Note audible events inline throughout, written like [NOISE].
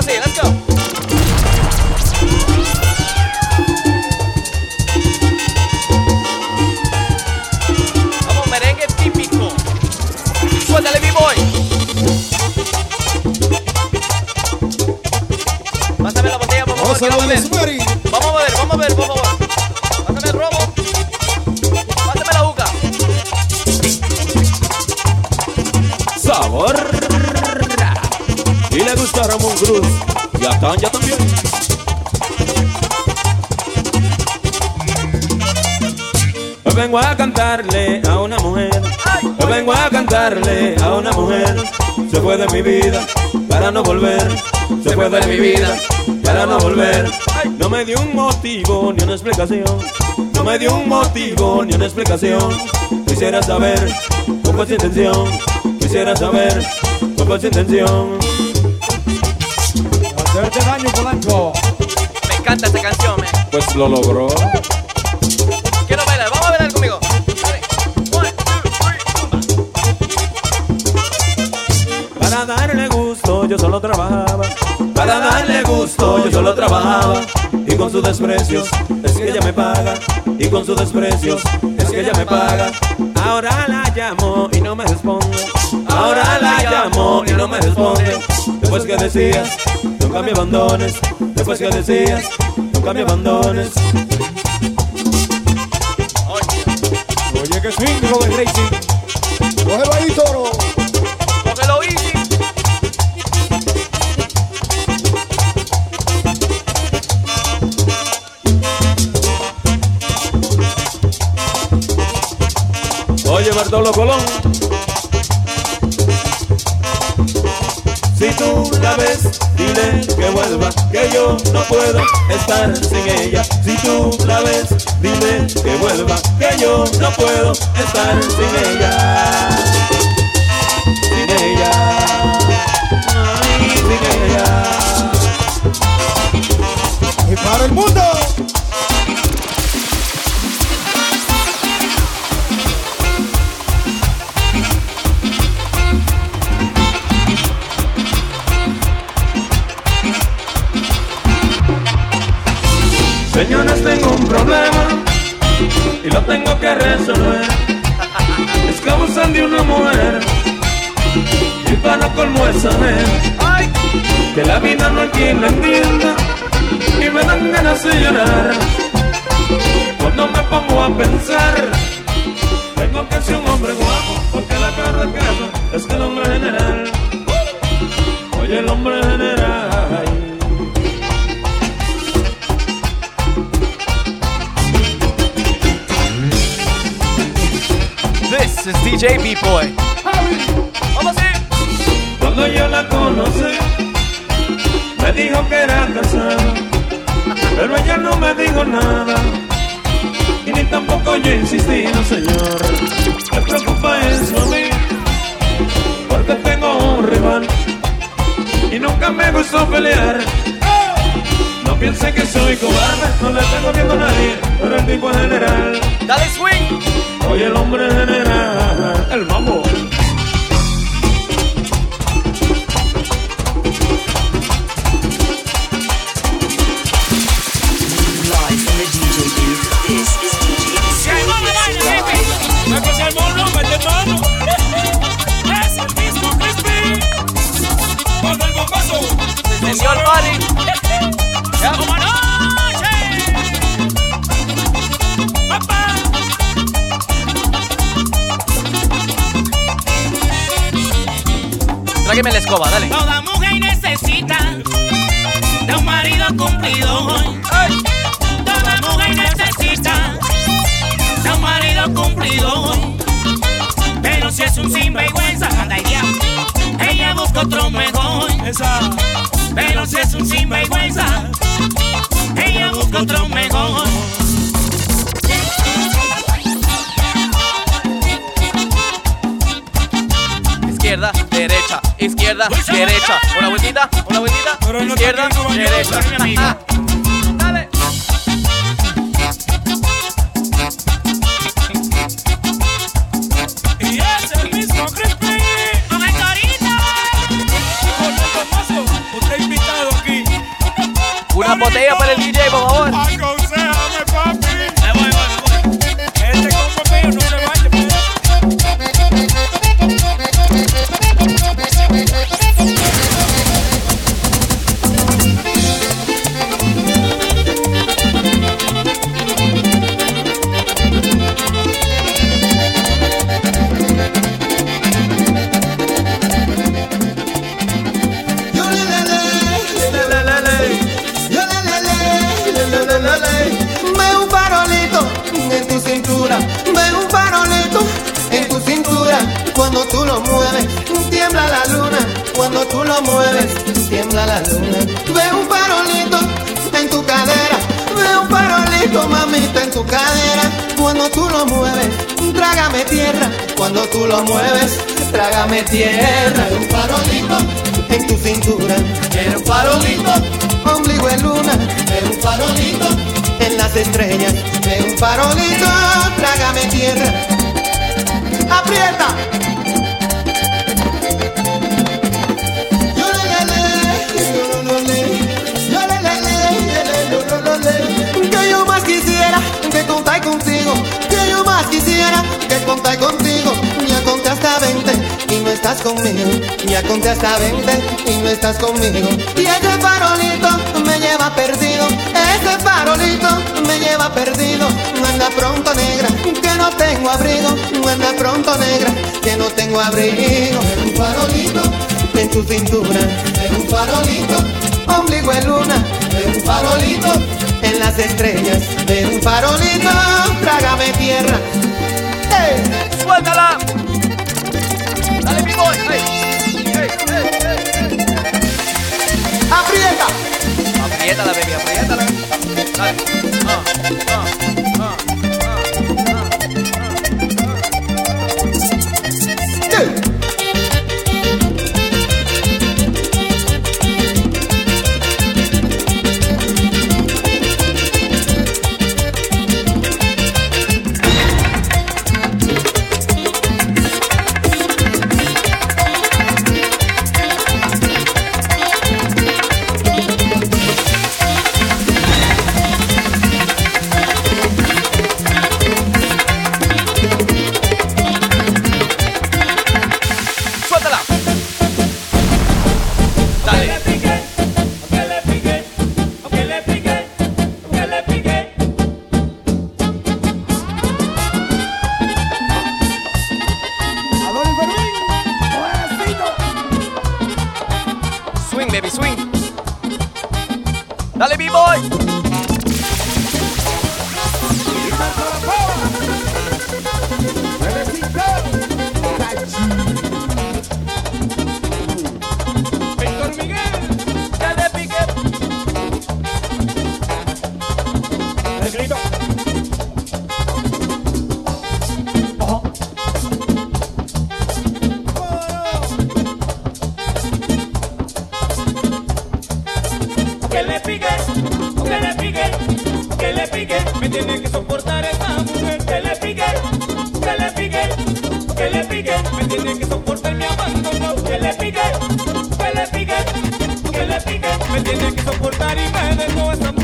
así, let's go. Y a Tanya también. Hoy vengo a cantarle a una mujer. Hoy vengo a cantarle a una mujer. Se fue de mi vida para no volver. Se fue de mi vida para no volver. No me dio un motivo ni una explicación. No me dio un motivo ni una explicación. Quisiera saber cuál es su intención. Quisiera saber cuál es su intención. Polanco. Me encanta esta canción, man. Pues lo logró. Quiero bailar, vamos a bailar conmigo. Dale. One, two, three, zumba. Para darle gusto yo solo trabajaba. Para darle gusto yo solo trabajaba. Y con sus desprecios es que ella me paga. Y con sus desprecios es que ella me paga. Ahora la llamo y no me responde. Ahora la llamo y no me responde. Después que decías, nunca me abandones. Después que decías, nunca me abandones. Oye, que swing, Robert Racing. Cógelo ahí, toro. Cógelo easy. Oye, Bartolo Colón. Si tú la ves, dile que vuelva, que yo no puedo estar sin ella. Si tú la ves, dile que vuelva, que yo no puedo estar sin ella. Sin ella. Sin ella. Y para el mundo. Y lo tengo que resolver. Es que abusan de una mujer y para colmo es saber que la vida no hay quien la entienda y me dan ganas de llorar. Cuando me pongo a pensar, tengo que ser un hombre guapo porque la peor caso es que el hombre general, oye el hombre general. This is DJ B-Boy. Cuando yo la conocí, me dijo que era casada, pero ella no me dijo nada. Y ni tampoco yo insistí, no señor. Me preocupa eso a mí, porque tengo un rival y nunca me gustó pelear. No piense que soy cobarde, no le tengo miedo a nadie, pero el tipo es general. Dale swing. Oye, el hombre general, el mambo. Live from Trágueme la escoba, dale. Toda mujer necesita de un marido cumplidor. Ay. Toda mujer necesita de un marido cumplidor. Pero si es un sinvergüenza, anda y ya. Ella busca otro mejor. Pero si es un sinvergüenza, ella busca otro mejor. Izquierda, derecha, izquierda, derecha. Una vueltita, una vueltita, izquierda, derecha. Ah, dale. Y es el mismo Crispy. Usted invitado aquí. Una botella para el DJ, por favor. Cuando tú lo mueves, tiembla la luna. Ve un farolito en tu cadera, ve un farolito, mamita, en tu cadera, cuando tú lo mueves, trágame tierra, cuando tú lo mueves, trágame tierra. Ve un farolito en tu cintura, quiero un farolito, ombligo en luna, ve un farolito en las estrellas, ve un farolito, trágame tierra. Aprieta. Estás conmigo, ya conté hasta 20 y no estás conmigo. Y ese farolito me lleva perdido, ese farolito me lleva perdido. Anda pronto negra, que no tengo abrigo, anda pronto negra, que no tengo abrigo. Un farolito en tu cintura, un farolito, ombligo en luna, un farolito en las estrellas, un farolito, trágame tierra. ¡Hey! ¡Suéltala! Hey, hey, hey, hey. ¡Aprieta! Apriétala, baby, apriétala. Dale. Que le pique, que le pique, que le pique. Me tiene que soportar esta mujer. Que le pique, que le pique, que le pique. Me tiene que soportar mi abandono. Que le pique, que le pique, que le pique. Me tiene que soportar y me dejó esta mujer.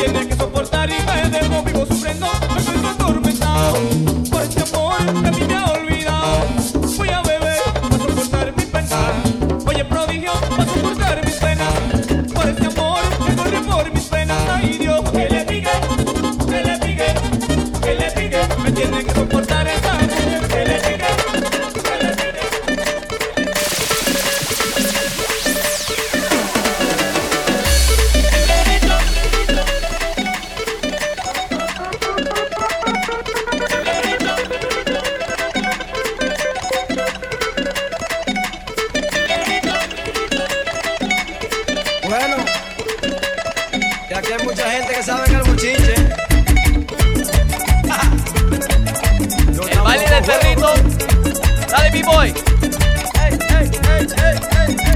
Tiene que Bueno, y aquí hay mucha gente que sabe que el bochinche. [LAUGHS] El baile del perrito. Dale, hey, hey, hey, hey, hey.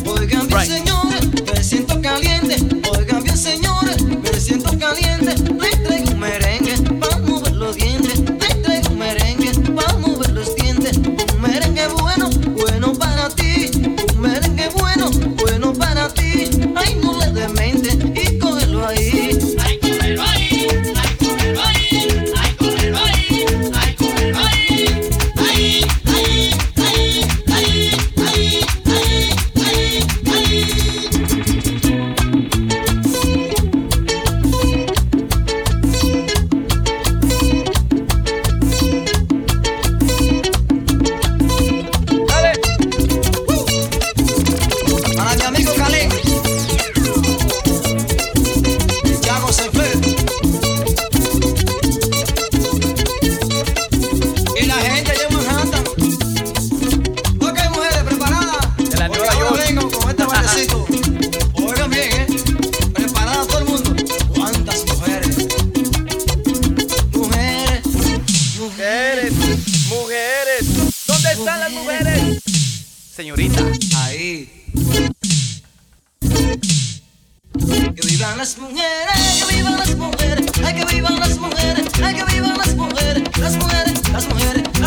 step. Right.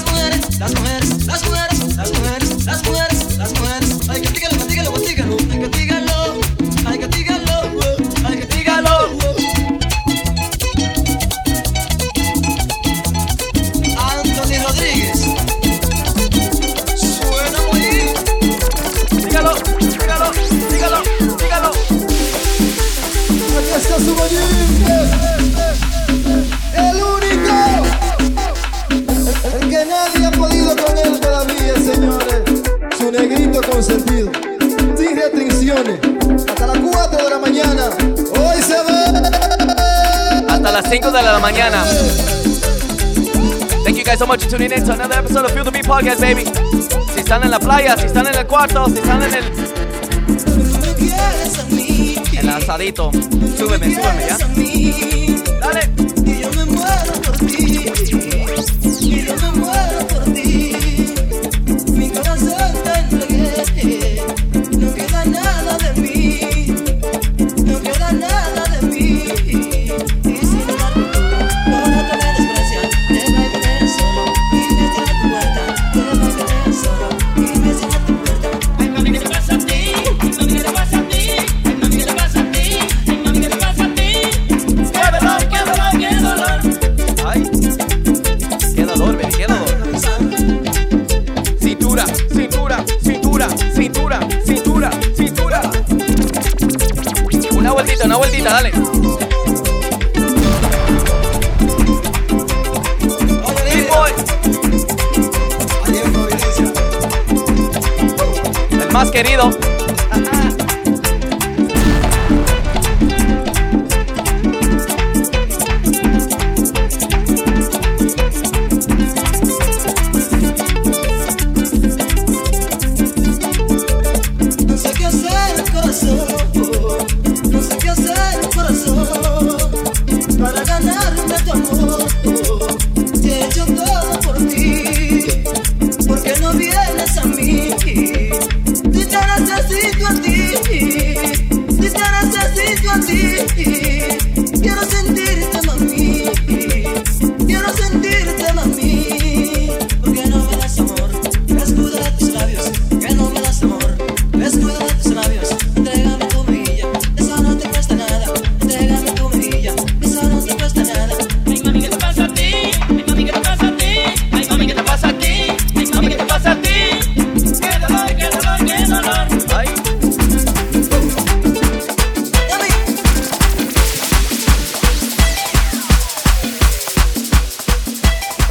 las mujeres, las mujeres, las mujeres, las mujeres. 5 de la mañana. Thank you guys so much for tuning in to another episode of Feel the Beat Podcast, baby. Si están en la playa, si están en el cuarto, si están en el. El asadito. Súbeme, súbeme, ¿ya? Dale. querido.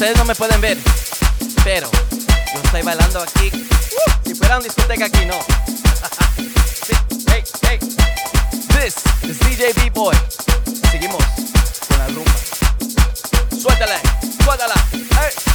Ustedes no me pueden ver, pero yo estoy bailando aquí. Si fuera una discoteca aquí, no. [LAUGHS] sí, hey, hey. This is DJ B-Boy. Seguimos con la rumba. Suéltala, suéltala. Hey.